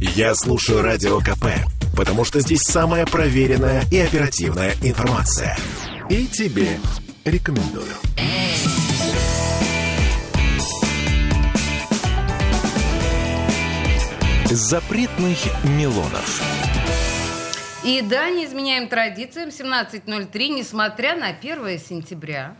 Я слушаю Радио КП, потому что здесь самая проверенная и оперативная информация. И тебе рекомендую. Запретных Милонов. И да, не изменяем традициям. 17.03, несмотря на 1 сентября.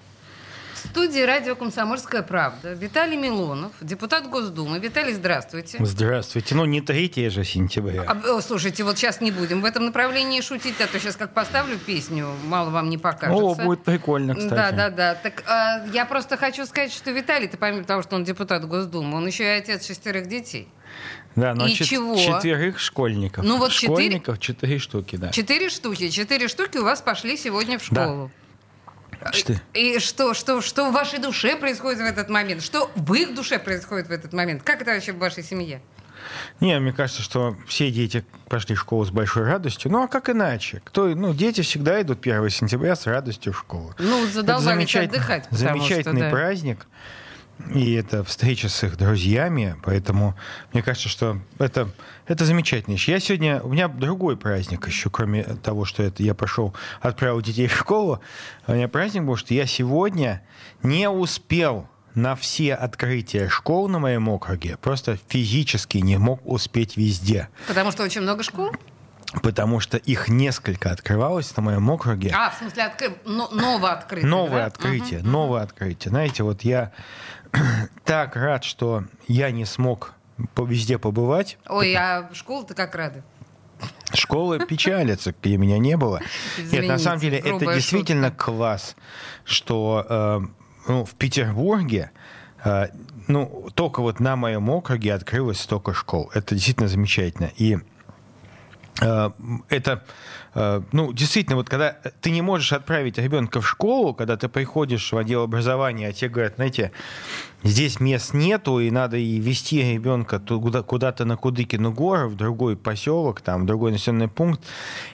В студии радио «Комсомольская правда» Виталий Милонов, депутат Госдумы. Виталий, здравствуйте. Здравствуйте. Ну, не 3 же сентября. А, о, слушайте, вот сейчас не будем в этом направлении шутить, а то сейчас как поставлю песню, мало вам не покажется. О, будет прикольно, кстати. Да, да, да. Так а, я просто хочу сказать, что Виталий-то, помимо того, что он депутат Госдумы, он еще и отец шестерых детей. Да, но И чет- чего? четверых школьников. Ну, вот четыре- Школьников четыре штуки, да. Четыре штуки. Четыре штуки у вас пошли сегодня в школу. Четыре. И что, что, что в вашей душе происходит в этот момент? Что в их душе происходит в этот момент? Как это вообще в вашей семье? Не, мне кажется, что все дети пошли в школу с большой радостью. Ну, а как иначе? Кто, ну, дети всегда идут 1 сентября с радостью в школу. Ну, задолбались отдыхать, Замечательный что, да. праздник. И это встреча с их друзьями, поэтому мне кажется, что это, это замечательно. Я сегодня, у меня другой праздник еще, кроме того, что это я пошел, отправил детей в школу. У меня праздник был, что я сегодня не успел на все открытия школ на моем округе, просто физически не мог успеть везде, Потому что очень много школ? Потому что их несколько открывалось на моем округе. А, в смысле, откры... но- новооткрытие, Новое да? открытие, новое открытие. Знаете, вот я так рад, что я не смог везде побывать. Ой, а в школу-то как рады? Школы печалятся, где меня не было. Нет, на самом деле это действительно шутка. класс, что э, ну, в Петербурге э, ну, только вот на моем округе открылось столько школ. Это действительно замечательно. И это, э, ну, действительно, вот когда ты не можешь отправить ребенка в школу, когда ты приходишь в отдел образования, а тебе говорят, знаете, здесь мест нету, и надо и вести ребенка куда-то на Кудыкину гору, в другой поселок, там, в другой населенный пункт,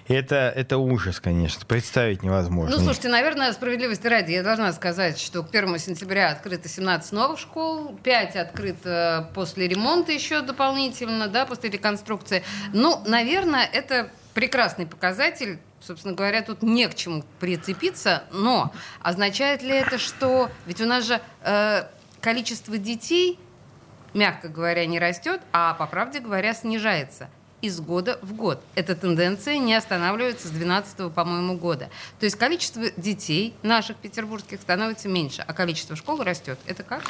это, это ужас, конечно, представить невозможно. Ну, слушайте, наверное, справедливости ради, я должна сказать, что к 1 сентября открыто 17 новых школ, 5 открыто после ремонта еще дополнительно, да, после реконструкции. Ну, наверное, это прекрасный показатель. Собственно говоря, тут не к чему прицепиться, но означает ли это, что... Ведь у нас же э, количество детей, мягко говоря, не растет, а, по правде говоря, снижается из года в год. Эта тенденция не останавливается с 12 по-моему, года. То есть количество детей наших петербургских становится меньше, а количество школ растет. Это как?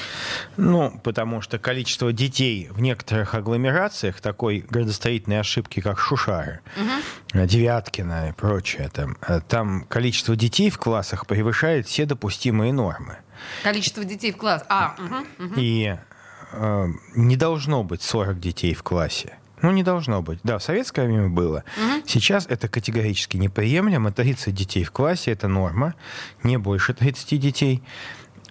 Ну, потому что количество детей в некоторых агломерациях такой градостроительной ошибки, как Шушары, Девяткина и прочее, там, э, там количество детей в классах превышает все допустимые нормы. Количество детей в класс. А, мгм, мгм. И э, не должно быть 40 детей в классе. Ну, не должно быть. Да, в советское время было. Сейчас это категорически неприемлемо. 30 детей в классе – это норма. Не больше 30 детей.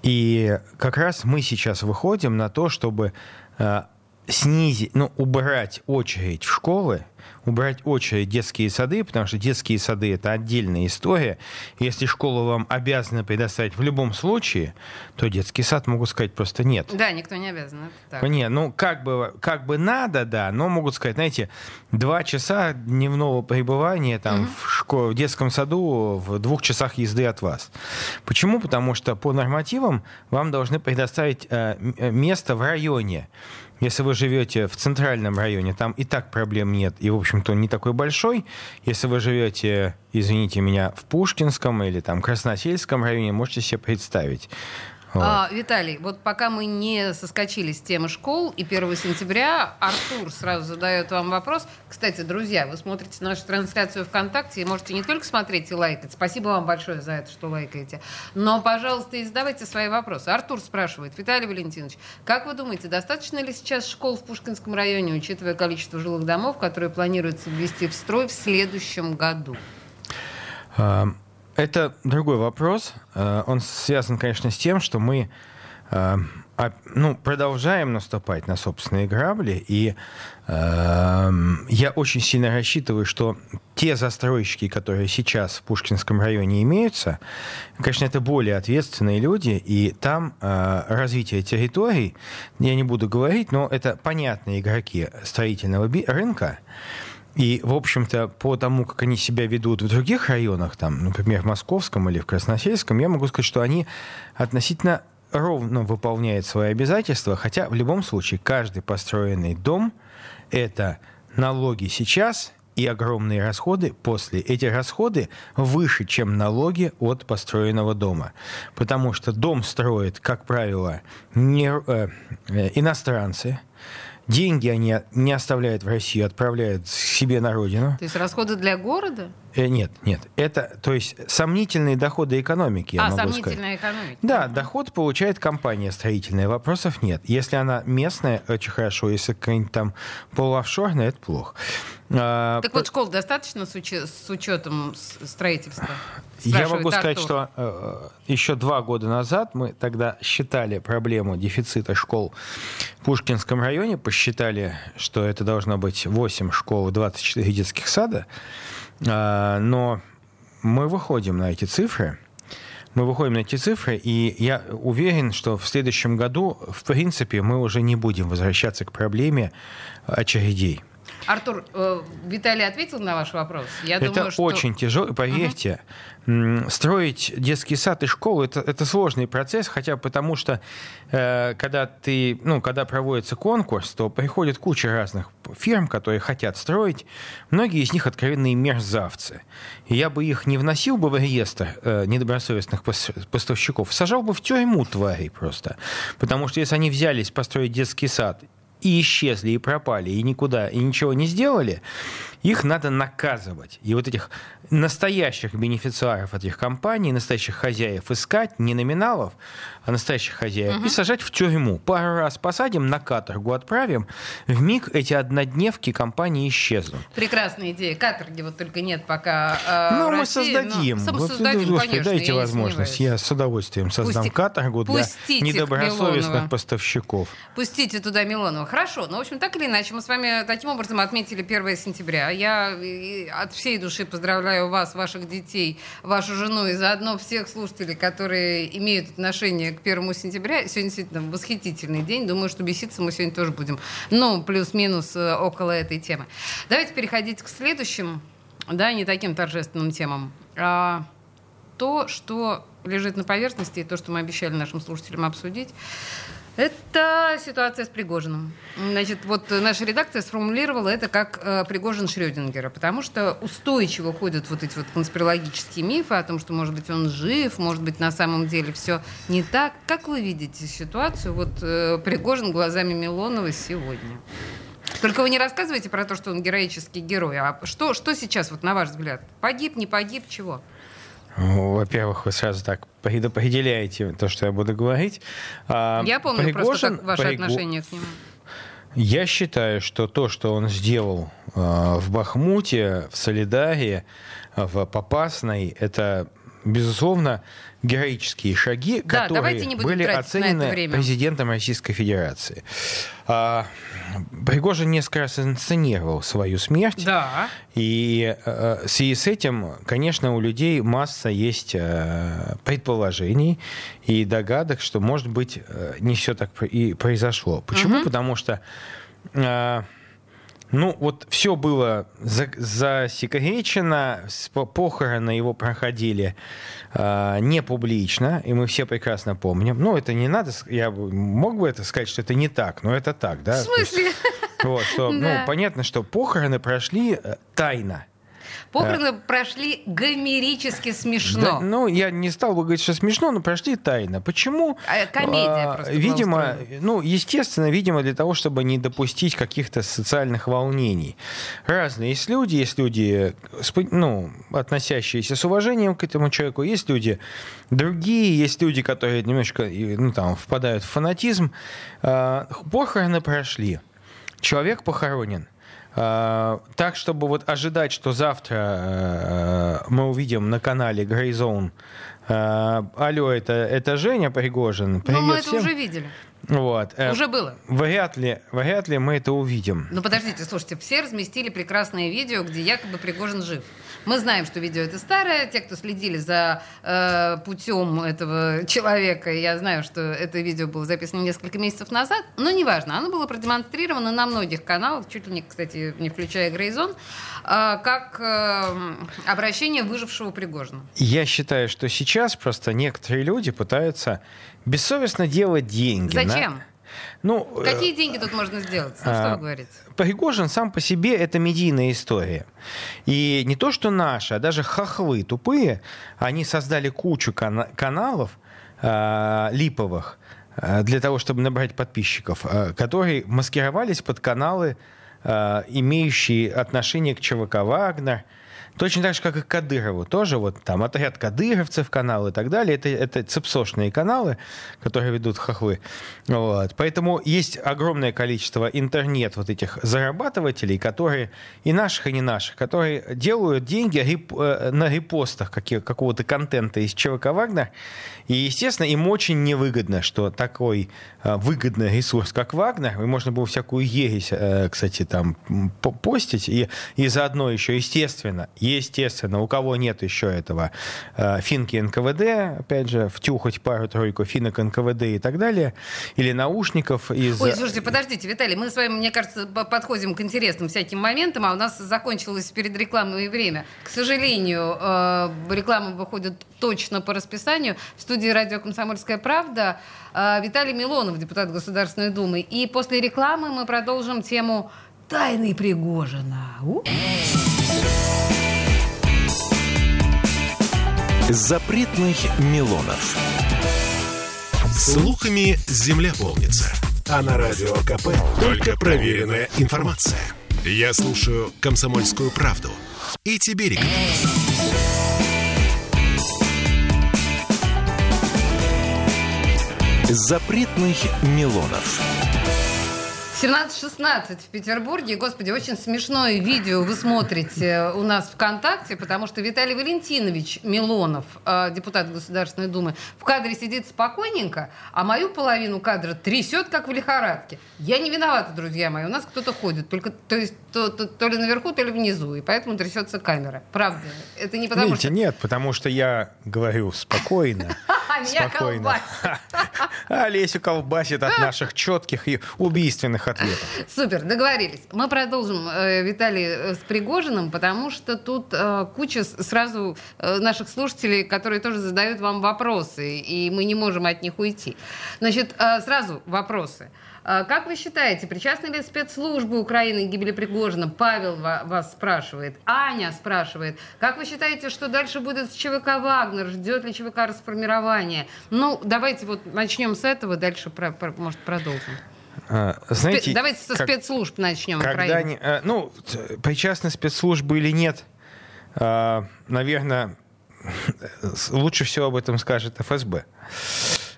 И как раз мы сейчас выходим на то, чтобы э, снизить, ну, убрать очередь в школы, убрать очередь детские сады, потому что детские сады это отдельная история. Если школа вам обязана предоставить в любом случае, то детский сад могут сказать просто нет. Да, никто не обязан. это так. Не, ну как бы, как бы надо, да, но могут сказать, знаете, два часа дневного пребывания там в, школе, в детском саду в двух часах езды от вас. Почему? Потому что по нормативам вам должны предоставить э, э, место в районе. Если вы живете в центральном районе, там и так проблем нет, и, в общем-то, он не такой большой. Если вы живете, извините меня, в Пушкинском или там Красносельском районе, можете себе представить. А, Виталий, вот пока мы не соскочили с темы школ, и 1 сентября Артур сразу задает вам вопрос. Кстати, друзья, вы смотрите нашу трансляцию ВКонтакте и можете не только смотреть и лайкать. Спасибо вам большое за это, что лайкаете. Но, пожалуйста, и задавайте свои вопросы. Артур спрашивает, Виталий Валентинович, как вы думаете, достаточно ли сейчас школ в Пушкинском районе, учитывая количество жилых домов, которые планируется ввести в строй в следующем году? А, Это другой вопрос. А, Он связан, конечно, с тем, что мы э, ну, продолжаем наступать на собственные грабли, и э, я очень сильно рассчитываю, что те застройщики, которые сейчас в Пушкинском районе имеются, конечно, это более ответственные люди, и там э, развитие территорий, я не буду говорить, но это понятные игроки строительного рынка, и, в общем-то, по тому, как они себя ведут в других районах, там, например, в Московском или в Красносельском, я могу сказать, что они относительно ровно выполняет свои обязательства, хотя в любом случае каждый построенный дом – это налоги сейчас и огромные расходы после. Эти расходы выше, чем налоги от построенного дома. Потому что дом строят, как правило, не, э, э, иностранцы, Деньги они не оставляют в России, отправляют себе на родину. То есть расходы для города? Э, нет, нет. Это, то есть, сомнительные доходы экономики, я а, могу сомнительная сказать. экономика. Да, доход получает компания строительная, вопросов нет. Если она местная, очень хорошо. Если какая-нибудь там полуофшорная, это плохо. А, так вот, школ достаточно с, учет, с учетом строительства? Я могу сказать, что э, еще два года назад мы тогда считали проблему дефицита школ в Пушкинском районе, посчитали, что это должно быть 8 школ и 24 детских сада. А, но мы выходим на эти цифры. Мы выходим на эти цифры, и я уверен, что в следующем году, в принципе, мы уже не будем возвращаться к проблеме очередей. Артур, э, Виталий ответил на ваш вопрос? Я это думаю, что... очень тяжело, поверьте. Угу. Строить детский сад и школу это, это сложный процесс, хотя потому что э, когда ты, ну, когда проводится конкурс, то приходит куча разных фирм, которые хотят строить. Многие из них откровенные мерзавцы. Я бы их не вносил бы в реестр э, недобросовестных поставщиков, сажал бы в тюрьму тварей просто. Потому что если они взялись построить детский сад и исчезли, и пропали, и никуда, и ничего не сделали, их надо наказывать. И вот этих настоящих бенефициаров этих компаний, настоящих хозяев искать, не номиналов, а настоящих хозяев, угу. и сажать в тюрьму. Пару раз посадим, на каторгу отправим. В миг эти однодневки компании исчезнут. Прекрасная идея. Каторги вот только нет пока э, Ну, мы России, создадим. Но... Вот, создадим, Господи, конечно, дайте я возможность. Я с удовольствием создам Пусти... каторгу для недобросовестных поставщиков. Пустите туда Милонова. Хорошо. Ну, в общем, так или иначе, мы с вами таким образом отметили 1 сентября. Я от всей души поздравляю вас, ваших детей, вашу жену и заодно всех слушателей, которые имеют отношение к первому сентября. Сегодня действительно восхитительный день. Думаю, что беситься мы сегодня тоже будем. Ну, плюс-минус э, около этой темы. Давайте переходить к следующим, да, не таким торжественным темам. А то, что лежит на поверхности, и то, что мы обещали нашим слушателям обсудить, это ситуация с Пригожиным. Значит, вот наша редакция сформулировала это как э, Пригожин Шрёдингера, потому что устойчиво ходят вот эти вот конспирологические мифы о том, что, может быть, он жив, может быть, на самом деле все не так. Как вы видите ситуацию вот э, Пригожин глазами Милонова сегодня? Только вы не рассказываете про то, что он героический герой, а что, что сейчас, вот на ваш взгляд? Погиб, не погиб, чего? Во-первых, вы сразу так предопределяете то, что я буду говорить. А, я помню Пригожин, просто как ваше Приго... отношение к нему. Я считаю, что то, что он сделал э, в Бахмуте, в Солидаре, в Попасной, это, безусловно, героические шаги, да, которые были оценены президентом Российской Федерации. А, Пригожин несколько раз инсценировал свою смерть. Да. И а, в связи с этим, конечно, у людей масса есть а, предположений и догадок, что, может быть, не все так и произошло. Почему? Угу. Потому что ну, вот все было засекречено, похороны его проходили э, не публично, и мы все прекрасно помним. Ну, это не надо, я мог бы это сказать, что это не так, но это так, да? В смысле? Есть, вот, что, ну, понятно, что похороны прошли э, тайно. Похороны да. прошли гомерически смешно. Да, ну, я не стал бы говорить, что смешно, но прошли тайно. Почему? А, комедия а, просто Видимо, ну, естественно, видимо, для того, чтобы не допустить каких-то социальных волнений. Разные есть люди, есть люди, ну, относящиеся с уважением к этому человеку, есть люди другие, есть люди, которые немножко, ну, там, впадают в фанатизм. А, похороны прошли. Человек похоронен. Э, так, чтобы вот ожидать, что завтра э, мы увидим на канале Grey Zone э, Алло, это, это Женя Пригожин. Привет Ну, мы это всем. уже видели. Вот. э, Уже было. Вряд ли, вряд ли мы это увидим. Ну, подождите, слушайте, все разместили прекрасное видео, где якобы Пригожин жив. Мы знаем, что видео это старое. Те, кто следили за э, путем этого человека, я знаю, что это видео было записано несколько месяцев назад, но неважно. Оно было продемонстрировано на многих каналах, чуть ли не, кстати, не включая Грейзон, э, как э, обращение выжившего Пригожина. Я считаю, что сейчас просто некоторые люди пытаются бессовестно делать деньги. на- Ну, э, Какие деньги тут можно сделать? Ну, что а, вы говорите? Пригожин сам по себе это медийная история. И не то, что наши, а даже хохлы тупые, они создали кучу кана- каналов э, липовых э, для того, чтобы набрать подписчиков, э, которые маскировались под каналы, э, имеющие отношение к ЧВК «Вагнер», Точно так же, как и Кадырову. Тоже вот там отряд кадыровцев канал и так далее. Это, это цепсошные каналы, которые ведут хохлы. Вот. Поэтому есть огромное количество интернет вот этих зарабатывателей, которые и наших, и не наших, которые делают деньги рип- э, на репостах какого-то контента из ЧВК «Вагнер». И, естественно, им очень невыгодно, что такой э, выгодный ресурс, как «Вагнер», и можно было всякую ересь, э, кстати, там постить, и, и заодно еще, естественно, естественно, у кого нет еще этого э, финки НКВД, опять же, втюхать пару-тройку финок НКВД и так далее, или наушников из... Ой, слушайте, подождите, Виталий, мы с вами, мне кажется, по- подходим к интересным всяким моментам, а у нас закончилось перед рекламой время. К сожалению, э, реклама выходит точно по расписанию. В студии радио «Комсомольская правда» э, Виталий Милонов, депутат Государственной Думы. И после рекламы мы продолжим тему «Тайны Пригожина». У. Запретных Милонов. Слухами земля полнится. А на радио КП только проверенная информация. Я слушаю «Комсомольскую правду» и тебе рекомендую. Запретных Милонов. 17.16 в Петербурге. Господи, очень смешное видео вы смотрите у нас ВКонтакте, потому что Виталий Валентинович Милонов, э, депутат Государственной Думы, в кадре сидит спокойненько, а мою половину кадра трясет, как в лихорадке. Я не виновата, друзья мои. У нас кто-то ходит, только то, есть, то, то, то ли наверху, то ли внизу, и поэтому трясется камера. Правда. Это не потому Видите, что... нет, потому что я говорю спокойно. А, меня колбасит. А Лесю колбасит от наших четких и убийственных ответов. Супер, договорились. Мы продолжим, э, Виталий, э, с Пригожиным, потому что тут э, куча сразу наших слушателей, которые тоже задают вам вопросы, и мы не можем от них уйти. Значит, сразу вопросы. Как вы считаете, причастны ли спецслужбы Украины к гибели Пригожина? Павел ва- вас спрашивает. Аня спрашивает. Как вы считаете, что дальше будет с ЧВК «Вагнер»? Ждет ли ЧВК расформирования? Ну, давайте вот начнем с этого, дальше, про- про- может, продолжим. А, Знаете, Давайте со как- спецслужб начнем. Когда они, э, ну, причастны спецслужбы или нет, наверное, лучше всего об этом скажет ФСБ,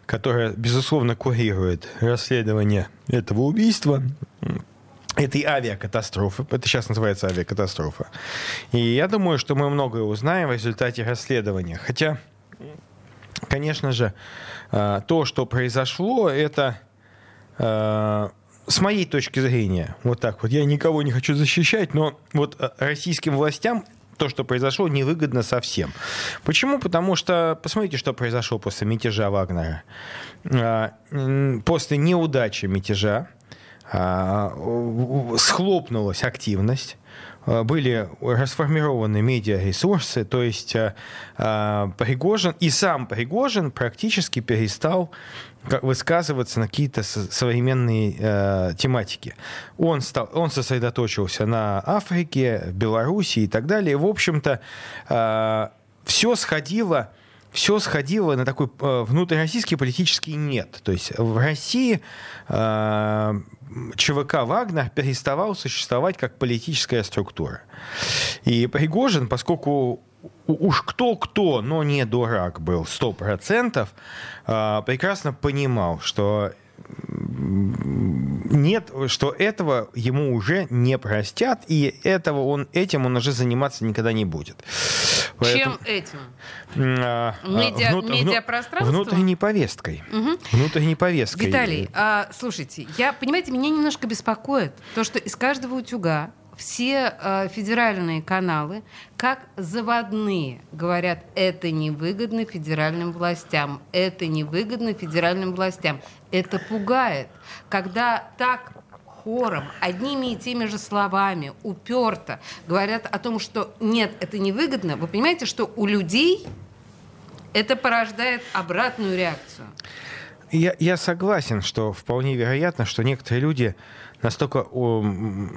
которая, безусловно, курирует расследование этого убийства, этой авиакатастрофы. Это сейчас называется авиакатастрофа. И я думаю, что мы многое узнаем в результате расследования. Хотя, конечно же, э, то, что произошло, это с моей точки зрения, вот так вот, я никого не хочу защищать, но вот э, российским властям то, что произошло, невыгодно совсем. Почему? Потому что посмотрите, что произошло после мятежа Вагнера. М, После неудачи мятежа схлопнулась активность, были расформированы медиаресурсы, то есть а, а, Пригожин и сам Пригожин практически перестал высказываться на какие-то со- современные э, тематики. Он, стал, он сосредоточился на Африке, Белоруссии и так далее. В общем-то, все сходило все сходило на такой э, внутрироссийский политический нет. То есть в России э, ЧВК «Вагнер» переставал существовать как политическая структура. И Пригожин, поскольку уж кто-кто, но не дурак был, 100%, э, прекрасно понимал, что нет, что этого ему уже не простят, и этого он, этим он уже заниматься никогда не будет. Поэтому, Чем этим? А, а Медиа, внут, медиапространство? Внутренней повесткой. Угу. Внутренней повесткой. Виталий, а, слушайте, я, понимаете, меня немножко беспокоит то, что из каждого утюга все э, федеральные каналы, как заводные, говорят, это невыгодно федеральным властям, это невыгодно федеральным властям. Это пугает, когда так хором, одними и теми же словами, уперто говорят о том, что нет, это невыгодно, вы понимаете, что у людей это порождает обратную реакцию. Я, я согласен, что вполне вероятно, что некоторые люди настолько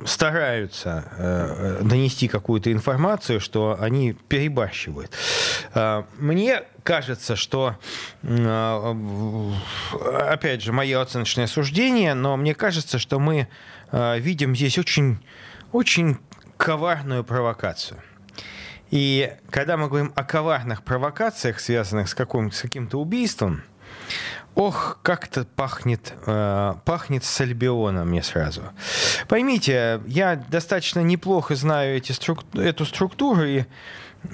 стараются э, э, донести какую-то информацию, что они перебарщивают. Э, мне кажется, что, опять же, мое оценочное суждение, но мне кажется, что мы видим здесь очень, очень коварную провокацию. И когда мы говорим о коварных провокациях, связанных с, с каким-то убийством, Ох, как это пахнет, э, пахнет с Альбионом мне сразу. Поймите, я достаточно неплохо знаю эти струк... эту структуру и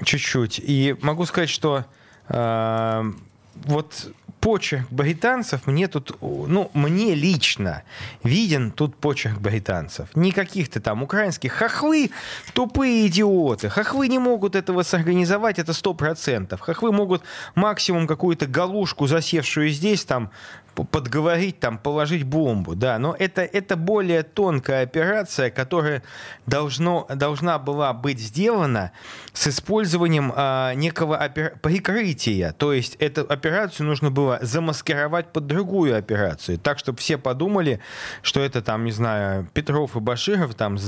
чуть-чуть, и могу сказать, что э, вот почерк британцев мне тут, ну, мне лично виден тут почерк британцев. Не каких-то там украинских. Хохлы тупые идиоты. Хохлы не могут этого сорганизовать, это сто процентов. Хохлы могут максимум какую-то галушку, засевшую здесь, там, подговорить, там, положить бомбу, да, но это, это более тонкая операция, которая должно, должна была быть сделана с использованием а, некого опер... прикрытия, то есть эту операцию нужно было замаскировать под другую операцию, так, чтобы все подумали, что это там, не знаю, Петров и Баширов там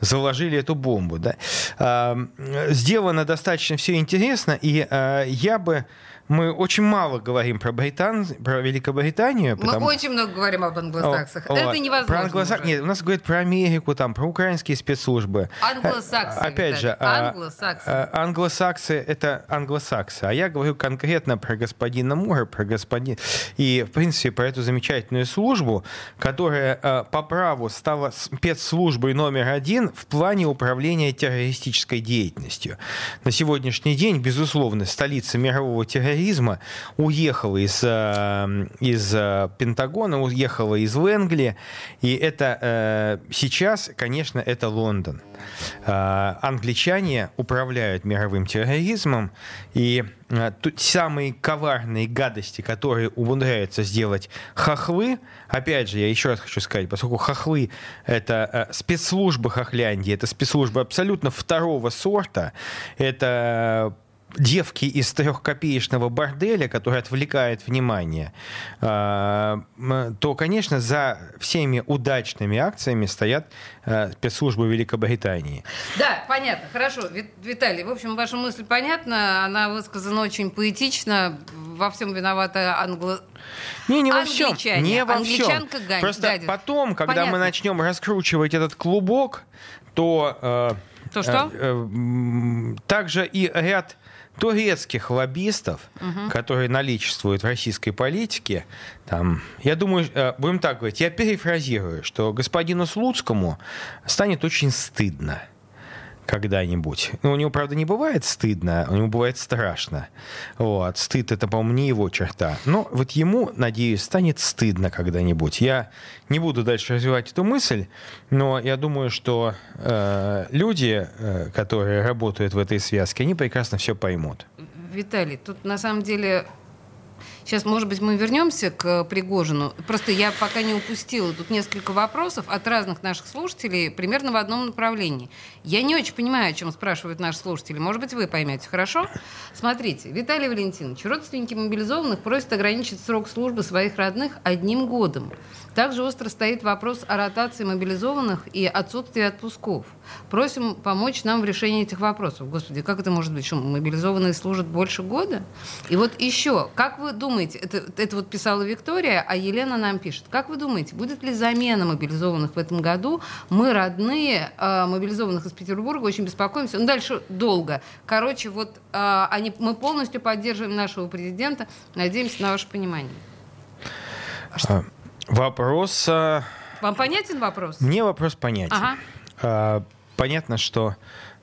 заложили эту бомбу, да. А, сделано достаточно все интересно, и а, я бы мы очень мало говорим про, Британ... про Великобританию. Потому... Мы очень много говорим об англосаксах. О, Это невозможно. Про англосак... Нет, у нас говорят про Америку, там, про украинские спецслужбы. Англосаксы. Опять же, а, англосаксы. А, англосаксы — это англосаксы. А я говорю конкретно про господина Мура, про господин... И, в принципе, про эту замечательную службу, которая а, по праву стала спецслужбой номер один в плане управления террористической деятельностью. На сегодняшний день, безусловно, столица мирового терроризма терроризма уехала из, э, из э, Пентагона, уехала из Лэнгли, и это э, сейчас, конечно, это Лондон. Англичане управляют мировым терроризмом, и самые коварные гадости, которые умудряются сделать хохлы, опять же, я еще раз хочу сказать, поскольку хохлы — это спецслужбы Хохляндии, это спецслужбы абсолютно второго сорта, это девки из трехкопеечного борделя, который отвлекает внимание, а, то, конечно, за всеми удачными акциями стоят а, спецслужбы Великобритании. Да, понятно, хорошо. Виталий, в общем, ваша мысль понятна, она высказана очень поэтично. Во всем виновата англо... Не, не во всем. Не во всем. Просто гадит. потом, когда Понятно. мы начнем раскручивать этот клубок, то... Э, то что? Э, также и ряд турецких лоббистов, угу. которые наличествуют в российской политике, там, я думаю, э, будем так говорить, я перефразирую, что господину Слуцкому станет очень стыдно когда-нибудь. Ну, у него, правда, не бывает стыдно, у него бывает страшно. Вот. Стыд — это, по-моему, не его черта. Но вот ему, надеюсь, станет стыдно когда-нибудь. Я не буду дальше развивать эту мысль, но я думаю, что э, люди, э, которые работают в этой связке, они прекрасно все поймут. Виталий, тут на самом деле Сейчас, может быть, мы вернемся к Пригожину. Просто я пока не упустила тут несколько вопросов от разных наших слушателей примерно в одном направлении. Я не очень понимаю, о чем спрашивают наши слушатели. Может быть, вы поймете. Хорошо? Смотрите, Виталий Валентинович, родственники мобилизованных просят ограничить срок службы своих родных одним годом. Также остро стоит вопрос о ротации мобилизованных и отсутствии отпусков. Просим помочь нам в решении этих вопросов. Господи, как это может быть? Что мобилизованные служат больше года? И вот еще, как вы думаете, это, это вот писала Виктория, а Елена нам пишет, как вы думаете, будет ли замена мобилизованных в этом году? Мы, родные э, мобилизованных из Петербурга, очень беспокоимся. Ну, дальше долго. Короче, вот э, они, мы полностью поддерживаем нашего президента. Надеемся на ваше понимание. А, Вопрос Вам понятен вопрос? Мне вопрос понятен. Ага. Понятно, что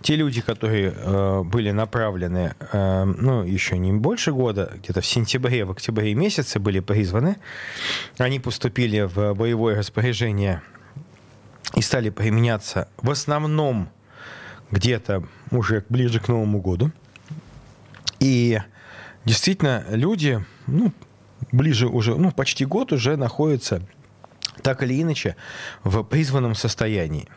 те люди, которые э, были направлены, э, ну, еще не больше года, где-то в сентябре, в октябре месяце были призваны, они поступили в боевое распоряжение и стали применяться в основном где-то уже ближе к Новому году. И действительно люди, ну, ближе уже, ну, почти год уже находятся так или иначе в призванном состоянии.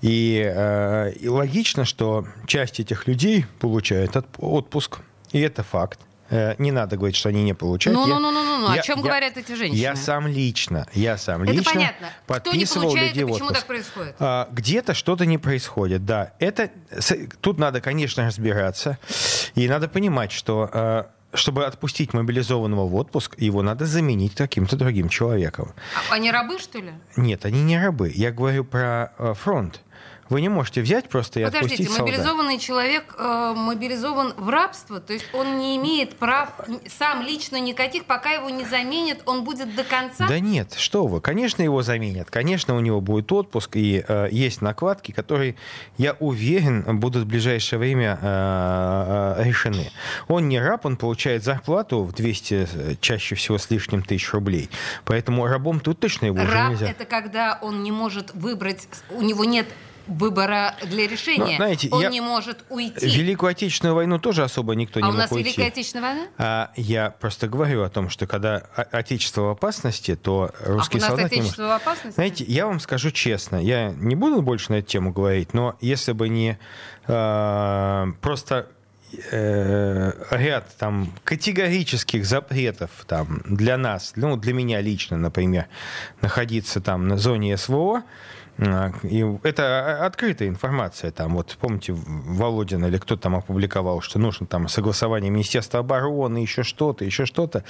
И, э, и логично, что часть этих людей получает отпуск, и это факт. Э, не надо говорить, что они не получают. Ну, ну, ну, ну, ну. О чем я, говорят эти женщины? Я сам лично, я сам это лично понятно. подписывал Кто не получает, людей почему отпуск. так происходит? А, где-то что-то не происходит, да. Это тут надо, конечно, разбираться, и надо понимать, что а, чтобы отпустить мобилизованного в отпуск, его надо заменить каким-то другим человеком. А они рабы, что ли? Нет, они не рабы. Я говорю про э, фронт. Вы не можете взять просто и Подождите, отпустить солдат. мобилизованный человек э, мобилизован в рабство, то есть он не имеет прав сам лично никаких, пока его не заменят, он будет до конца? Да нет, что вы, конечно, его заменят, конечно, у него будет отпуск, и э, есть накладки, которые, я уверен, будут в ближайшее время э, э, решены. Он не раб, он получает зарплату в 200, э, чаще всего с лишним тысяч рублей, поэтому рабом тут точно его уже Раб нельзя. это когда он не может выбрать, у него нет выбора для решения. Но, знаете, он я- не может уйти. Великую Отечественную войну тоже особо никто а не у мог нас уйти. Великая Отечественная война? А я просто говорю о том, что когда Отечество в опасности, то русский а у нас солдат не может- Отечество в опасности? Знаете, я вам скажу честно, я не буду больше на эту тему говорить, но если бы не э, просто э, ряд там категорических запретов там для нас, ну для меня лично, например, находиться там на зоне СВО, а, и это открытая информация. Там, вот помните, Володин или кто там опубликовал, что нужно там согласование Министерства обороны, еще что-то, еще что-то,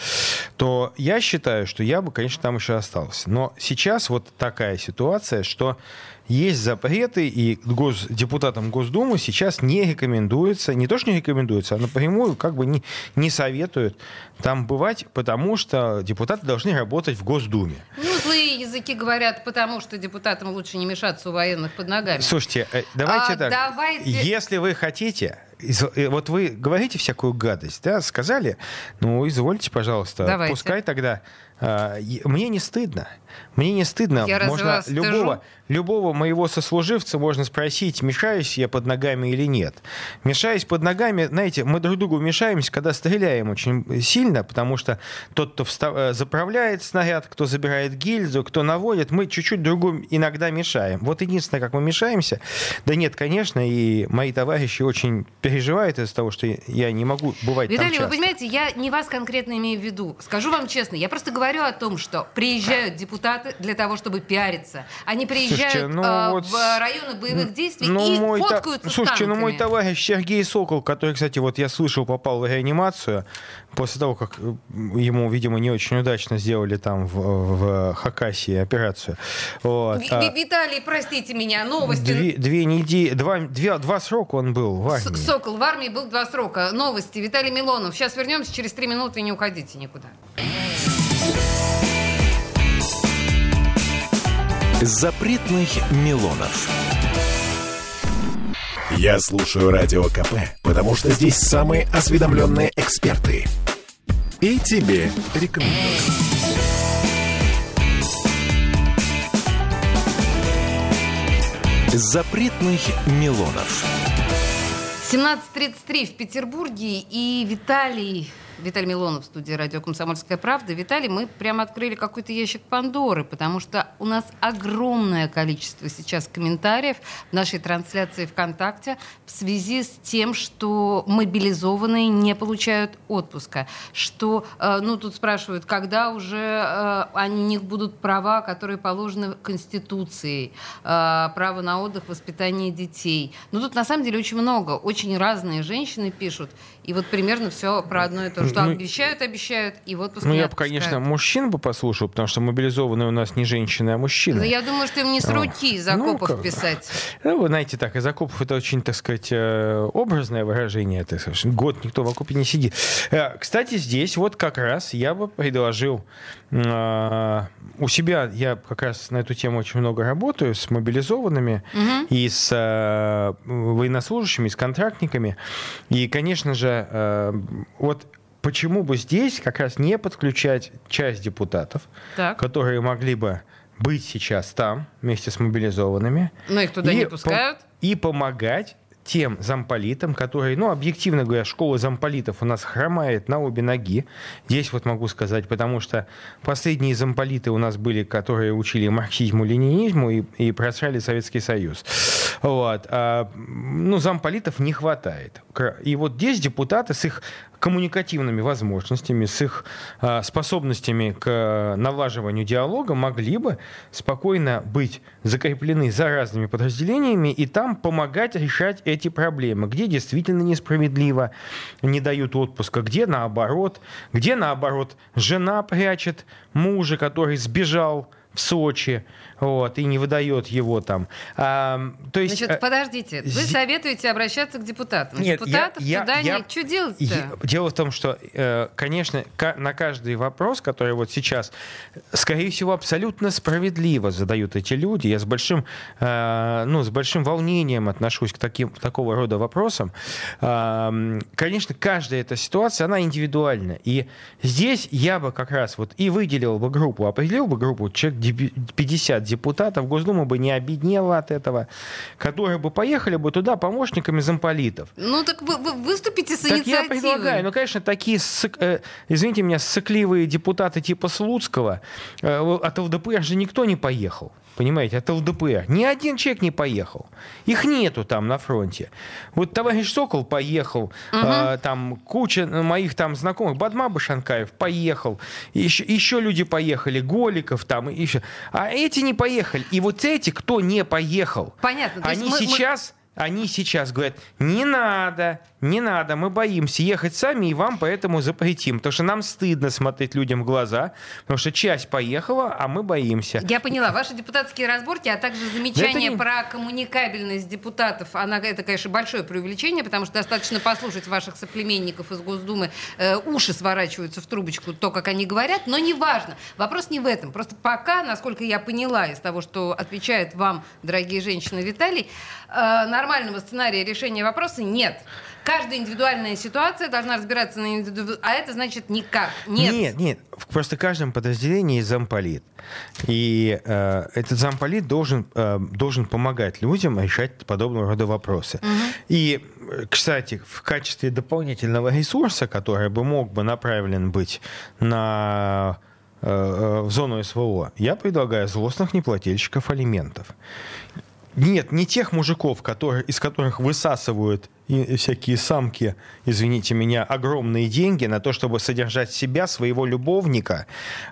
то я считаю, что я бы, конечно, там еще остался. Но сейчас вот такая ситуация, что есть запреты, и гос, депутатам Госдумы сейчас не рекомендуется, не то, что не рекомендуется, а напрямую как бы не, не советуют там бывать, потому что депутаты должны работать в Госдуме. Ну, злые языки говорят, потому что депутатам лучше не мешаться у военных под ногами. Слушайте, э, давайте А, так. давайте- Если вы хотите, э, вот вы говорите всякую гадость, да, сказали, ну, извольте, пожалуйста, Давайте. пускай тогда. А, мне не стыдно. Мне не стыдно. Я можно любого, любого моего сослуживца можно спросить, мешаюсь я под ногами или нет. Мешаюсь под ногами, знаете, мы друг другу мешаемся, когда стреляем очень сильно, потому что тот, кто вста- э, заправляет снаряд, кто забирает гильзу, кто наводит, мы чуть-чуть другу иногда мешаем. Вот единственное, как мы мешаемся, да нет, конечно, и мои товарищи очень переживают из-за того, что я не могу бывать там Виталий, вы часто. понимаете, я не вас конкретно имею в виду. Скажу вам честно, я просто говорю о том, что приезжают депутаты для того, чтобы пиариться. Они приезжают Слушайте, ну э, вот в районы боевых действий и мой та- фоткаются с Слушайте, ну мой товарищ Сергей Сокол, который, кстати, вот я слышал, попал в реанимацию после того, как э, ему, видимо, не очень удачно сделали там в, в Хакасии операцию. Вот. Ви- А Ви- Виталий, простите меня, новости. две, две недели, два, две- два срока он был в армии. Сокол в армии был два срока. Новости. Виталий Милонов. Сейчас вернемся через три минуты не уходите никуда. Запретных Милонов. Я слушаю Радио КП, потому что здесь самые осведомленные эксперты. И тебе рекомендую. Запретных Милонов. 17.33 в Петербурге и Виталий, Виталий Милонов в студии радио «Комсомольская правда». Виталий, мы прямо открыли какой-то ящик Пандоры, потому что у нас огромное количество сейчас комментариев в нашей трансляции ВКонтакте в связи с тем, что мобилизованные не получают отпуска. Что, э, ну, тут спрашивают, когда уже э, у них будут права, которые положены Конституцией, э, право на отдых, воспитание детей. Ну, тут на самом деле очень много, очень разные женщины пишут. И вот примерно все про одно и то же что ну, обещают, обещают, и вот Ну, я бы, конечно, мужчин бы послушал, потому что мобилизованные у нас не женщины, а мужчины. Но ну, я думаю, что им не с руки из окопов ну, писать. Ну, вы знаете, так, из окопов это очень, так сказать, э, образное выражение. Это год никто в окопе не сидит. Э, кстати, здесь вот как раз я бы предложил у себя, я как раз на эту тему очень много работаю с мобилизованными угу. и с военнослужащими, с контрактниками. И, конечно же, вот почему бы здесь как раз не подключать часть депутатов, так. которые могли бы быть сейчас там вместе с мобилизованными. Но их туда и не пускают. По- и помогать тем замполитам, которые, ну, объективно говоря, школа замполитов у нас хромает на обе ноги. Здесь вот могу сказать, потому что последние замполиты у нас были, которые учили марксизму, ленинизму и, и просрали Советский Союз. Вот. А, ну, замполитов не хватает. И вот здесь депутаты с их коммуникативными возможностями, с их а, способностями к налаживанию диалога могли бы спокойно быть закреплены за разными подразделениями и там помогать решать эти проблемы, где действительно несправедливо не дают отпуска, где наоборот, где наоборот жена прячет мужа, который сбежал в Сочи, вот, и не выдает его там. А, то есть, Значит, э, подождите, вы советуете обращаться к депутатам. Нет, Депутатов я, туда я, нет. Что делать-то? Дело в том, что, э, конечно, на каждый вопрос, который вот сейчас, скорее всего, абсолютно справедливо задают эти люди. Я с большим, э, ну, с большим волнением отношусь к таким, такого рода вопросам. Конечно, каждая эта ситуация, она индивидуальна. И здесь я бы как раз вот и выделил бы группу, определил бы группу человек 50 депутатов, Госдума бы не обеднела от этого, которые бы поехали бы туда помощниками замполитов. Ну так вы, вы выступите с так инициативой. я предлагаю, ну, конечно, такие, э, извините меня, сыкливые депутаты типа Слуцкого, э, от ЛДПР же никто не поехал понимаете, от ЛДПР. Ни один человек не поехал. Их нету там на фронте. Вот товарищ Сокол поехал, угу. э, там куча моих там знакомых, Бадмаба Шанкаев поехал, еще, еще люди поехали, Голиков там, еще. А эти не поехали. И вот эти, кто не поехал, Понятно. они мы, сейчас... Мы они сейчас говорят, не надо, не надо, мы боимся ехать сами, и вам поэтому запретим. Потому что нам стыдно смотреть людям в глаза, потому что часть поехала, а мы боимся. Я поняла. Ваши депутатские разборки, а также замечания не... про коммуникабельность депутатов, она, это, конечно, большое преувеличение, потому что достаточно послушать ваших соплеменников из Госдумы, э, уши сворачиваются в трубочку, то, как они говорят, но неважно. Вопрос не в этом. Просто пока, насколько я поняла из того, что отвечает вам, дорогие женщины, Виталий, э, нормального сценария решения вопроса нет. Каждая индивидуальная ситуация должна разбираться на индивиду... А это значит никак. Нет. Нет, нет. Просто в каждом подразделении есть замполит. И э, этот замполит должен, э, должен помогать людям решать подобного рода вопросы. Угу. И, кстати, в качестве дополнительного ресурса, который бы мог бы направлен быть на э, э в зону СВО, я предлагаю злостных неплательщиков алиментов. Нет, не тех мужиков, которые, из которых высасывают и всякие самки, извините меня, огромные деньги на то, чтобы содержать себя, своего любовника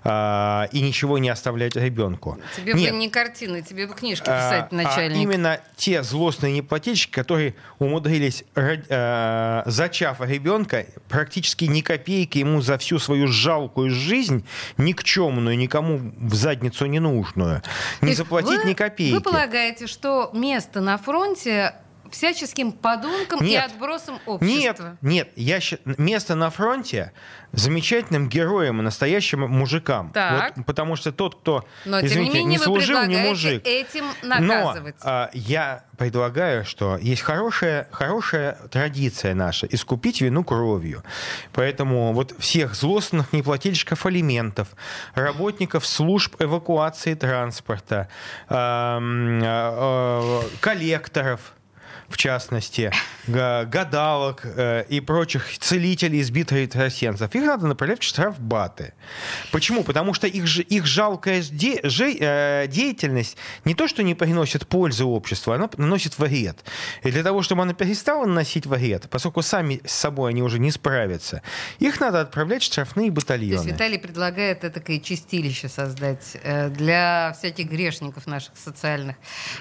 э, и ничего не оставлять ребенку. Тебе Нет. бы не картины, тебе бы книжки писать, а, начальник. А именно те злостные неплательщики, которые умудрились, э, зачав ребенка, практически ни копейки ему за всю свою жалкую жизнь, никчемную, никому в задницу не нужную, не заплатить вы, ни копейки. Вы полагаете, что место на фронте всяческим подонком нет, и отбросом общества. Нет, нет, я место на фронте замечательным героям и настоящим мужикам. Так. Вот, потому что тот, кто, Но, извините, не, менее, не служил, не мужик. этим наказывать. Но а, я предлагаю, что есть хорошая, хорошая традиция наша – искупить вину кровью. Поэтому вот всех злостных неплательщиков алиментов, работников служб эвакуации транспорта, э, э, коллекторов – в частности, гадалок э, и прочих целителей из битвы тросенцев, их надо направлять в штрафбаты. Почему? Потому что их, их жалкая де, же, э, деятельность не то, что не приносит пользы обществу, она наносит вред. И для того, чтобы она перестала наносить вред, поскольку сами с собой они уже не справятся, их надо отправлять в штрафные батальоны. То есть Виталий предлагает такое чистилище создать э, для всяких грешников наших социальных.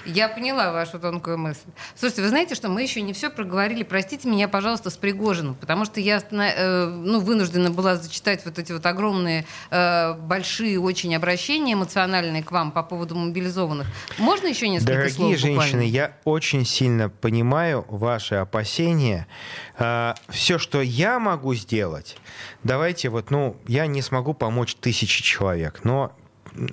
Я поняла вашу тонкую мысль. Слушайте, вы знаете, знаете что, мы еще не все проговорили. Простите меня, пожалуйста, с Пригожиным, потому что я э, ну, вынуждена была зачитать вот эти вот огромные, э, большие очень обращения эмоциональные к вам по поводу мобилизованных. Можно еще несколько Дорогие слов женщины, буквально? я очень сильно понимаю ваши опасения. Э, Все, что я могу сделать, давайте вот, ну, я не смогу помочь тысяче человек, но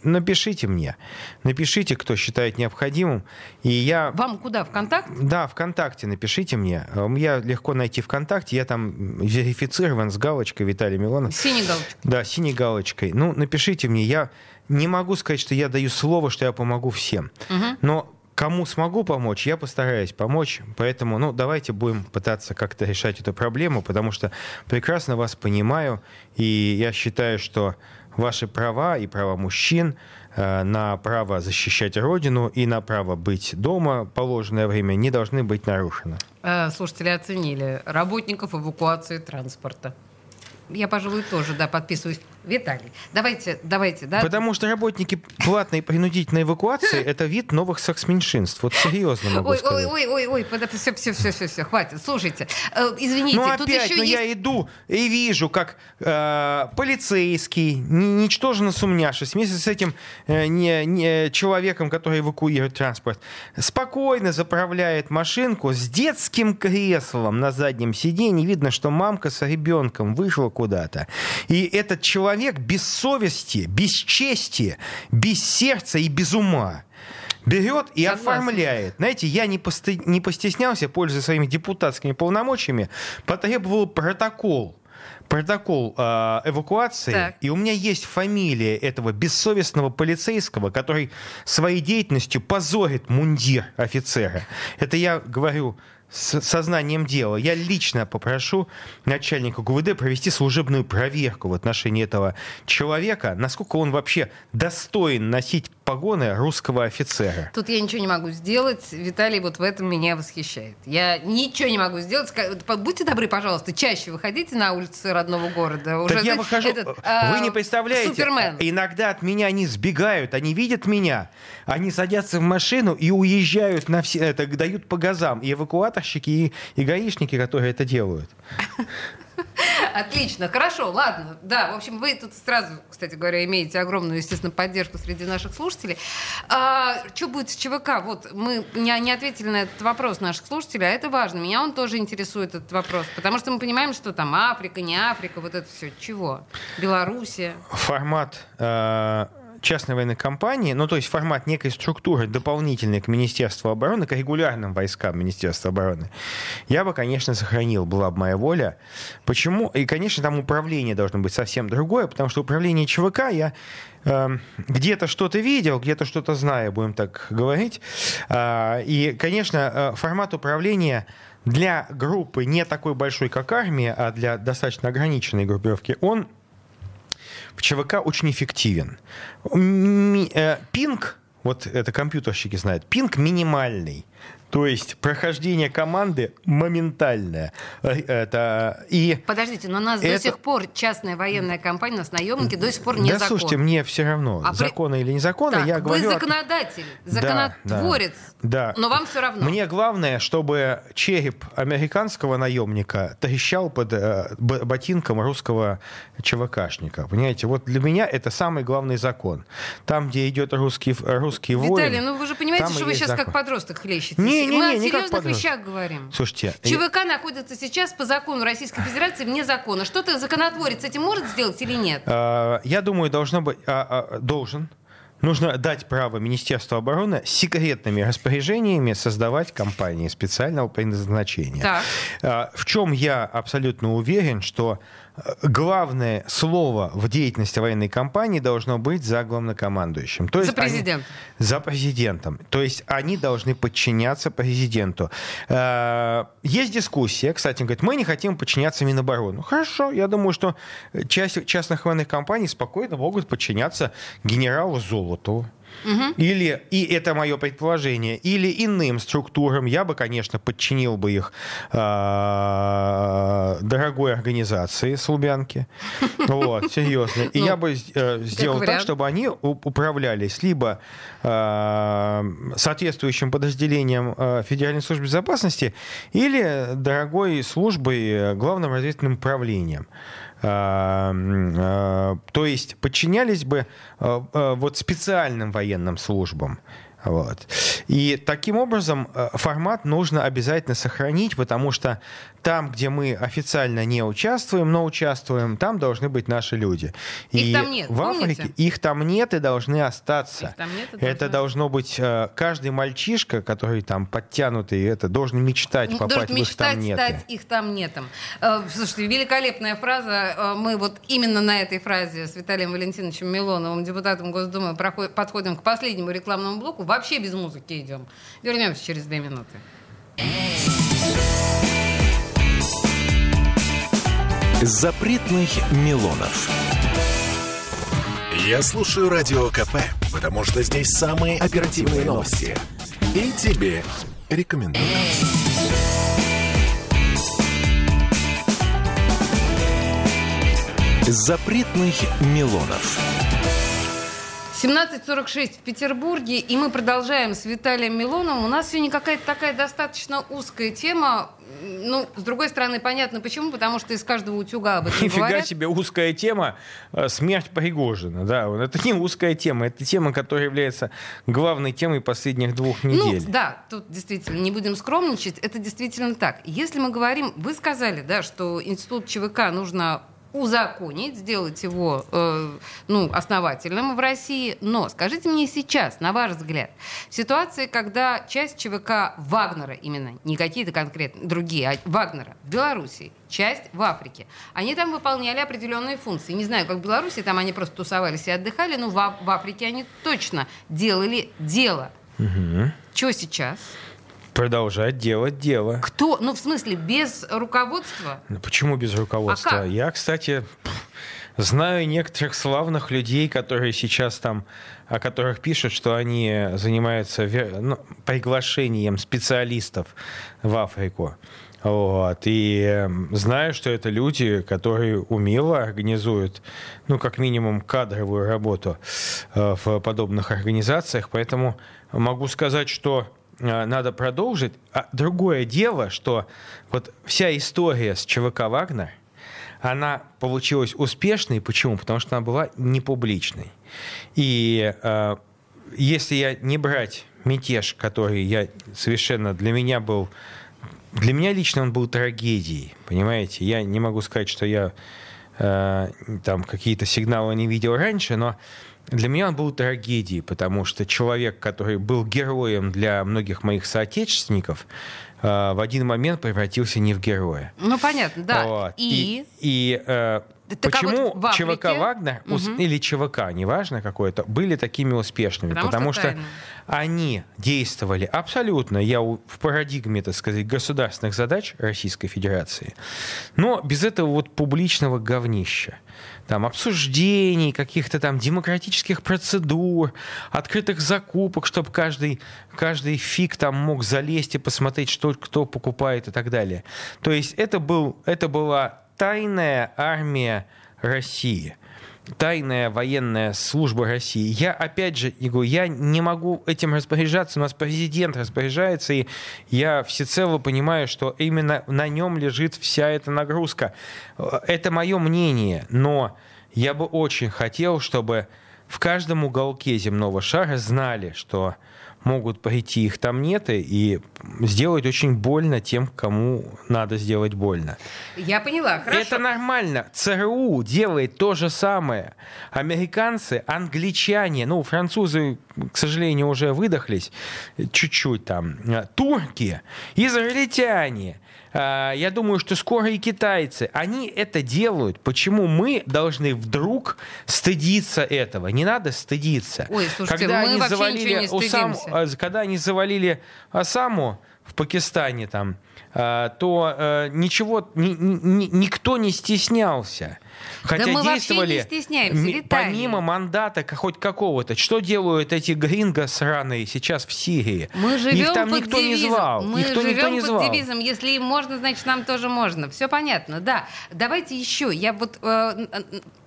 напишите мне, напишите, кто считает необходимым, и я... Вам куда? ВКонтакт? Да, ВКонтакте напишите мне. Я легко найти ВКонтакте. Я там верифицирован с галочкой Виталий Милонов. Синей галочкой. Да, синей галочкой. Ну, напишите мне. Я не могу сказать, что я даю слово, что я помогу всем. Мгм. Но кому смогу помочь, я постараюсь помочь. Поэтому, ну, давайте будем пытаться как-то решать эту проблему, потому что прекрасно вас понимаю, и я считаю, что ваши права и права мужчин э, на право защищать Родину и на право быть дома положенное время не должны быть нарушены. Э, Слушатели оценили работников эвакуации транспорта. Я, пожалуй, тоже, да, подписываюсь. Виталий, давайте, давайте, да. Потому что работники платной принудительной эвакуации — это вид новых секс-меньшинств. Вот серьезно могу Ой, ой, сказать. ой, ой, ой, все, все, все, все, все, хватит. Слушайте, э, извините, Ну тут опять, еще ну есть... я иду и вижу, как э, полицейский, ни- ничтожно сумняшись, вместе с этим э, не, не человеком, который эвакуирует транспорт, спокойно заправляет машинку с детским креслом на заднем сиденье. Видно, что мамка с ребенком вышла куда-то. И этот человек без совести, без чести, без сердца и без ума берет и Согласна. оформляет. Знаете, я не, посты- не постеснялся, пользуясь своими депутатскими полномочиями, потребовал протокол протокол э, эвакуации, Так. и у меня есть фамилия этого бессовестного полицейского, который своей деятельностью позорит мундир офицера. Это я говорю с сознанием дела. Я лично попрошу начальника ГУВД провести служебную проверку в отношении этого человека, насколько он вообще достоин носить погоны русского офицера. Тут я ничего не могу сделать. Виталий вот в этом меня восхищает. Я ничего не могу сделать. Будьте добры, пожалуйста, чаще выходите на улицы родного города. Уже Так я выхожу, этот, вы а, не представляете, Супермен. иногда от меня они сбегают, они видят меня, они садятся в машину и уезжают на все, это дают по газам, и эвакуаторщики, и, и гаишники, которые это делают. Отлично, хорошо, ладно. Да, в общем, вы тут сразу, кстати говоря, имеете огромную, естественно, поддержку среди наших слушателей. А, что будет с ЧВК? Вот мы не, не ответили на этот вопрос наших слушателей, а это важно. Меня он тоже интересует, этот вопрос. Потому что мы понимаем, что там Африка, не Африка, вот это все. Чего? Белоруссия. Формат э, частной военной компании, ну то есть формат некой структуры дополнительной к Министерству обороны, к регулярным войскам Министерства обороны, я бы, конечно, сохранил, была бы моя воля. Почему? И, конечно, там управление должно быть совсем другое, потому что управление ЧВК я э, где-то что-то видел, где-то что-то знаю, будем так говорить. А, и, конечно, э, формат управления для группы не такой большой, как армия, а для достаточно ограниченной группировки, он в ЧВК очень эффективен. Э, Пинг, вот это компьютерщики знают, пинг минимальный. То есть прохождение команды моментальное. Э, Это, и Подождите, но у нас до Это- сих пор частная военная компания, у нас наемники до сих пор не да закон. слушайте, мне все равно, А при- законы или не законы, Так, я вы говорю... о- законодатель, Да, законотворец, да, да. но вам все равно. Мне главное, чтобы череп американского наемника трещал под э, ботинком русского ЧВКшника. Понимаете, вот для меня это самый главный закон. Там, где идет русский, русский воин... Виталий, ну вы же понимаете, что вы сейчас как закон. подросток хлещетесь. Не, не, Мы не, о не как серьезных вещах говорим. Слушайте, ЧВК находится сейчас по закону Российской Федерации вне закона. Что-то законотворец этим может сделать или нет? э, я думаю, должно быть... а, а, должен. Нужно дать право Министерству обороны секретными распоряжениями создавать компании специального предназначения. Так. А, В чем я абсолютно уверен, что э, главное слово в деятельности военной компании должно быть за главнокомандующим. То За есть они- президентом. за президентом. То есть они должны подчиняться президенту. Э, Есть дискуссия, кстати, говорит, мы не хотим подчиняться Минобороны. Хорошо, я думаю, что часть частных военных компаний спокойно могут подчиняться генералу Золотову. или, и это мое предположение, или иным структурам, я бы, конечно, подчинил бы их э, дорогой организации с Лубянки. Вот, серьезно. И Ну, я бы э, сделал так, чтобы они управлялись либо э, соответствующим подразделением э, Федеральной службы безопасности или дорогой службой э, Главным разведывательным управлением. Э, э, То есть подчинялись бы э, э, вот специальным военным службам. Вот. И таким образом формат нужно обязательно сохранить, потому что там, где мы официально не участвуем, но участвуем, там должны быть наши люди. Их и там нет, в помните? Африке их там нет и должны остаться. Их там нет это должны должно быть э, каждый мальчишка, который там подтянутый, это должен мечтать Ну, попасть должен в их там нет. стать их там нетом. Э, Слушайте, великолепная фраза. Э, Мы вот именно на этой фразе с Виталием Валентиновичем Милоновым, депутатом Госдумы, подходим к последнему рекламному блоку. Вообще без музыки идем. Вернемся через две минуты. Запретных Милонов. Я слушаю Радио КП, потому что здесь самые оперативные новости. И тебе рекомендую. Запретных Милонов. 17.46 в Петербурге, и мы продолжаем с Виталием Милоновым. У нас сегодня какая-то такая достаточно узкая тема. Ну, с другой стороны, понятно почему, потому что из каждого утюга об этом Нифига говорят. себе узкая тема э, смерть Пригожина. Да, вот это не узкая тема, это тема, которая является главной темой последних двух недель. Ну, да, тут действительно не будем скромничать, это действительно так. Если мы говорим, вы сказали, да, что институт ЧВК нужно узаконить, сделать его э, ну, основательным в России. Но скажите мне сейчас, на ваш взгляд, в ситуации, когда часть ЧВК Вагнера, именно не какие-то конкретные другие, а Вагнера в Беларуси, часть в Африке, они там выполняли определенные функции. Не знаю, как в Беларуси, там они просто тусовались и отдыхали, но в, в Африке они точно делали дело. Что сейчас? Продолжать делать дело. Кто? Ну, в смысле, без руководства? Ну, Почему без руководства? А? Я, кстати, знаю некоторых славных людей, которые сейчас там, о которых пишут, что они занимаются ну, приглашением специалистов в Африку. Вот. И э, знаю, что это люди, которые умело организуют, ну, как минимум, кадровую работу э, в подобных организациях. Поэтому могу сказать, что надо продолжить. А другое дело, что вот вся история с ЧВК «Вагнер», она получилась успешной. Почему? Потому что она была не публичной. И э, если я не брать мятеж, который я совершенно для меня был для меня лично он был трагедией, понимаете? Я не могу сказать, что я э, там какие-то сигналы не видел раньше, но для меня он был трагедией, потому что человек, который был героем для многих моих соотечественников, э, в один момент превратился не в героя. Ну, понятно, да. Вот. И... и, э, Так а почему вот Африке- ЧВК Вагнер Мгм. или ЧВК, неважно какое-то, были такими успешными? Потому что что, тайно. они действовали абсолютно, я в парадигме, так сказать, государственных задач Российской Федерации, но без этого вот публичного говнища. Там обсуждений, каких-то там демократических процедур, открытых закупок, чтобы каждый, каждый фиг там мог залезть и посмотреть, что кто покупает и так далее. То есть это, был, это была тайная армия России тайная военная служба России. Я, опять же, не говорю, я не могу этим распоряжаться, у нас президент распоряжается, и я всецело понимаю, что именно на нем лежит вся эта нагрузка. Это мое мнение, но я бы очень хотел, чтобы в каждом уголке земного шара знали, что могут прийти, их там нет, и сделать очень больно тем, кому надо сделать больно. Я поняла, хорошо. Это нормально. ЦРУ делает то же самое. Американцы, англичане, ну, французы, к сожалению, уже выдохлись чуть-чуть там. Турки, израильтяне, я думаю, что скоро и китайцы, они это делают. Почему мы должны вдруг стыдиться этого? Не надо стыдиться. Ой, слушайте, когда мы они вообще завалили не Усам- а, когда они завалили Осаму, в Пакистане там, а, то э, ничего, ни, ни, никто не стеснялся. Хотя да мы действовали вообще не стесняемся, помимо мандата хоть какого-то. Что делают эти гринго сраные сейчас в Сирии? Мы живем Их там под никто девизом. не звал. Мы Их живем никто не под звал. девизом. Если им можно, значит нам тоже можно. Все понятно, да. Давайте еще. Я вот э,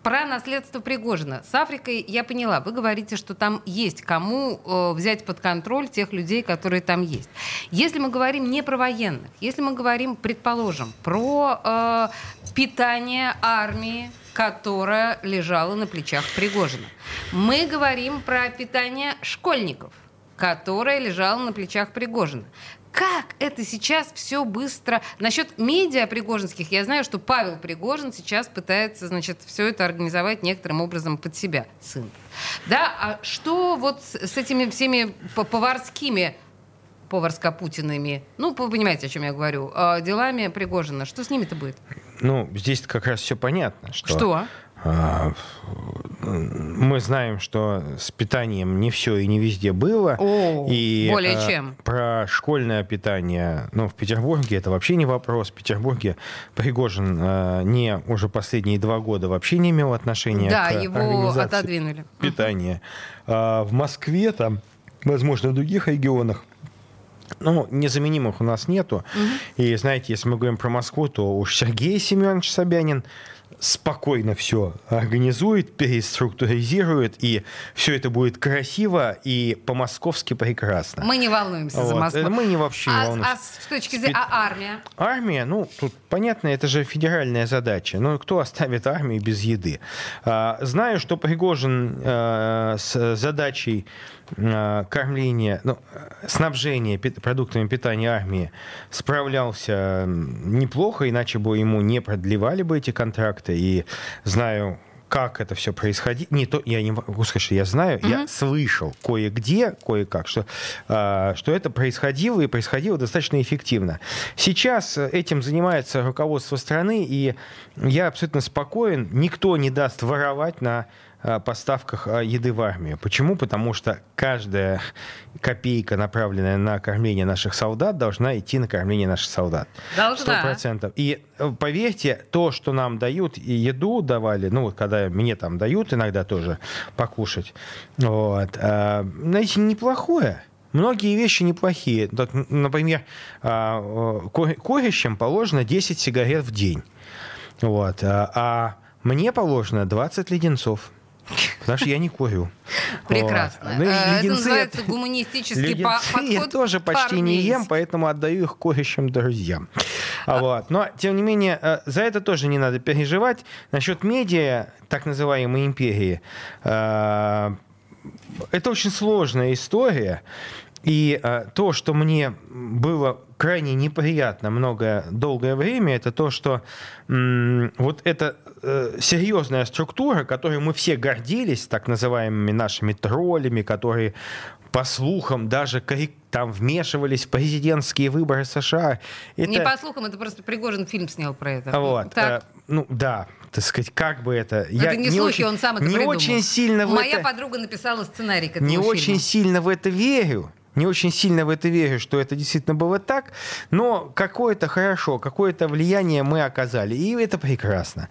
про наследство Пригожина. С Африкой я поняла. Вы говорите, что там есть кому э, взять под контроль тех людей, которые там есть. Если мы говорим не про военных, если мы говорим, предположим, про э, питание армии, которая лежала на плечах Пригожина. Мы говорим про питание школьников, которое лежало на плечах Пригожина. Как это сейчас все быстро... Насчет медиа пригожинских, я знаю, что Павел Пригожин сейчас пытается, значит, все это организовать некоторым образом под себя, сын. Да, а что вот с, этими всеми поварскими поварско-путиными, ну, вы понимаете, о чем я говорю, э, делами Пригожина. Что с ними-то будет? Ну, здесь как раз все понятно. Что, Что? А, мы знаем, что с питанием не все и не везде было. О, и более а, чем. Про школьное питание, ну, в Петербурге это вообще не вопрос. В Петербурге Пригожин а, не уже последние два года вообще не имел отношения Да, к его организации отодвинули. питания. А в Москве, там, возможно, в других регионах ну, незаменимых у нас нету. И знаете, если мы говорим про Москву, то уж Сергей Семенович Собянин спокойно все организует, переструктуризирует, и все это будет красиво и по-московски прекрасно. Мы не волнуемся за Вот. Москву. Это мы не вообще не а, волнуемся. а с точки зрения... А армия? Армия, ну, тут понятно, это же федеральная задача. Ну, кто оставит армию без еды? А, Знаю, что Пригожин э, с задачей э, кормления, ну, снабжения продуктами питания армии справлялся неплохо, иначе бы ему не продлевали бы эти контракты. И знаю, как это все происходит. Не то, я не могу сказать, что я знаю, я слышал кое-где, кое-как, что, а, что это происходило и происходило достаточно эффективно. Сейчас э, этим занимается руководство страны, и я абсолютно спокоен. Никто не даст воровать на поставках а, еды в армию. Почему? Потому что каждая копейка, направленная на кормление наших солдат, должна идти на кормление наших солдат. Должна. процентов. И э, поверьте, то, что нам дают, и еду давали, ну вот когда мне там дают иногда тоже покушать, вот, знаете, неплохое. Многие вещи неплохие. Так, например, э, курящим положено 10 сигарет в день. Вот. А мне положено 20 леденцов. Потому что я не курю. Прекрасно. Вот. Ну, Э, Это леденцы называется это- гуманистический Леденцы подход. я тоже почти не ем, поэтому отдаю их курящим друзьям. А Вот. Но, тем не менее, э, за это тоже не надо переживать. Насчет медиа, так называемой империи, э, это очень сложная история. И э, то, что мне было крайне неприятно многое долгое время, это то, что м, вот эта э, серьезная структура, которой мы все гордились, так называемыми нашими троллями, которые по слухам даже там вмешивались в президентские выборы США. Это... Не по слухам, это просто Пригожин фильм снял про это. Вот, Так. э, ну да, так сказать, как бы это... это не, слухи, очень, он сам это не придумал. очень сильно в Моя это... подруга написала сценарий к этому не фильму. очень сильно в это верю. Не очень сильно в это верю, что это действительно было так, но какое-то хорошо, какое-то влияние мы оказали, и это прекрасно.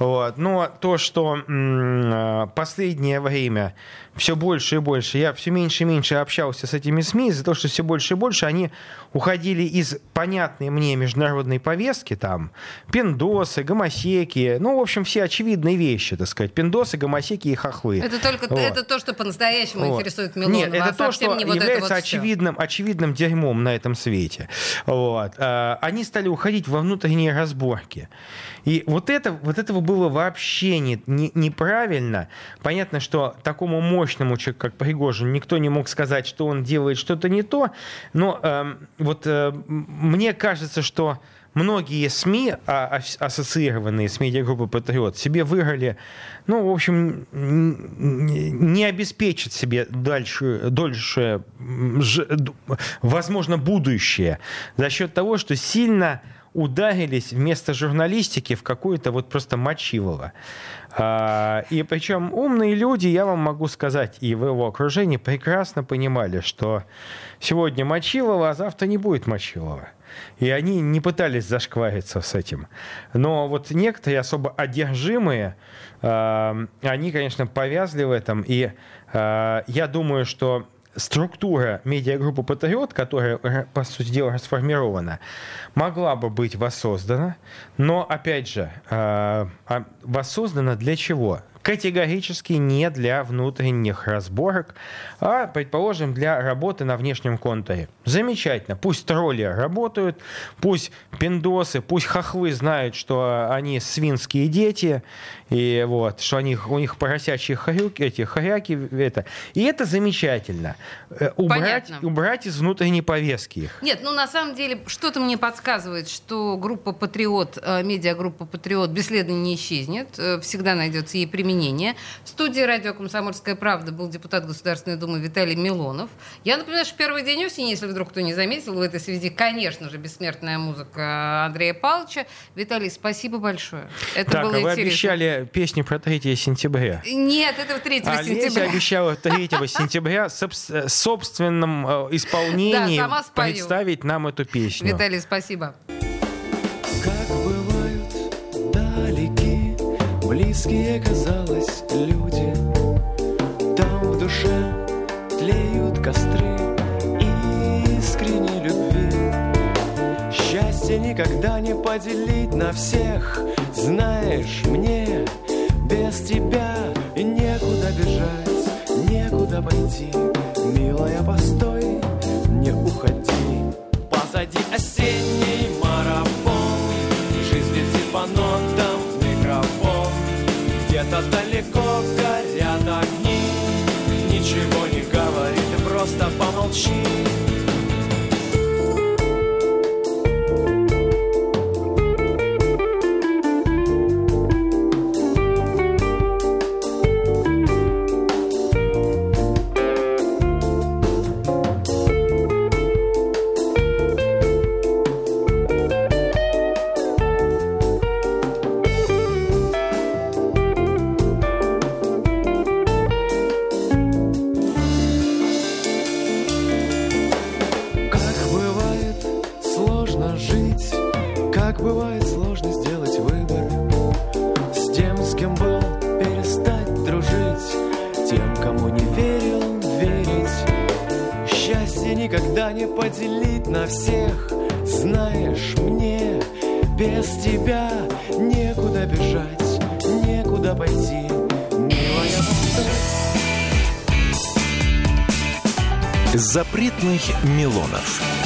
Вот. Но то, что м, э, последнее время все больше и больше, я все меньше и меньше общался с этими СМИ, из-за того, что все больше и больше они уходили из понятной мне международной повестки, там, пиндосы, гомосеки, ну, в общем, все очевидные вещи, так сказать, пиндосы, гомосеки и хохлы. Это только Вот. это то, что по-настоящему Вот. интересует Милонова. Нет, это а то, что не вот это является вот всё. Очевидным, очевидным дерьмом на этом свете. Вот. А, Они стали уходить во внутренние разборки. И вот, это, вот этого было вообще не, не- неправильно. Понятно, что такому мощному человеку, как Пригожин, никто не мог сказать, что он делает что-то не то. Но эм, вот э, мне кажется, что многие СМИ, а- ас- ассоциированные с медиагруппой «Патриот», себе выиграли, ну, в общем, не обеспечат себе дальше, дольше, возможно, будущее за счет того, что сильно ударились вместо журналистики в какое-то вот просто мочивово. А, и причем умные люди, я вам могу сказать, и в его окружении прекрасно понимали, что сегодня Мочилова, а завтра не будет Мочилова. И они не пытались зашквариться с этим. Но вот некоторые особо одержимые, э, они, конечно, повязли в этом. И э, я думаю, что структура медиагруппы «Патриот», которая, э, по сути дела, расформирована, могла бы быть воссоздана, но, опять же, э, а воссоздана для чего? Категорически не для внутренних разборок, а, предположим, для работы на внешнем контуре. Замечательно. Пусть тролли работают, пусть пиндосы, пусть хохлы знают, что они свинские дети, и вот, что они, у них поросячьи хрюки, эти хряки, это. И это замечательно. Э, убрать, убрать из внутренней повестки их. Нет, ну на самом деле что-то мне подсказывает, что группа Патриот, э, медиагруппа Патриот бесследно не исчезнет, э, всегда найдется ей применение. В студии радио «Комсомольская правда» был депутат Государственной Думы Виталий Милонов. Я напоминаю, что первый день осени, если вдруг кто не заметил, в этой связи, конечно же, бессмертная музыка Андрея Павловича. Виталий, спасибо большое. Это так, было а вы интересно. обещали песню про 3 сентября. Нет, это 3 а сентября. Олеся обещала 3 сентября в собственном э, исполнении да, представить нам эту песню. Виталий, спасибо. Близкие, казалось, люди. Там в душе тлеют костры искренней любви. Счастье никогда не поделить на всех, знаешь, мне без тебя некуда бежать, некуда пойти. Милая, постой, не уходи. Позади осенний марафон, жизнь летит по. Где-то далеко горят огни, ничего не говори, ты просто помолчи. Запретных Милонов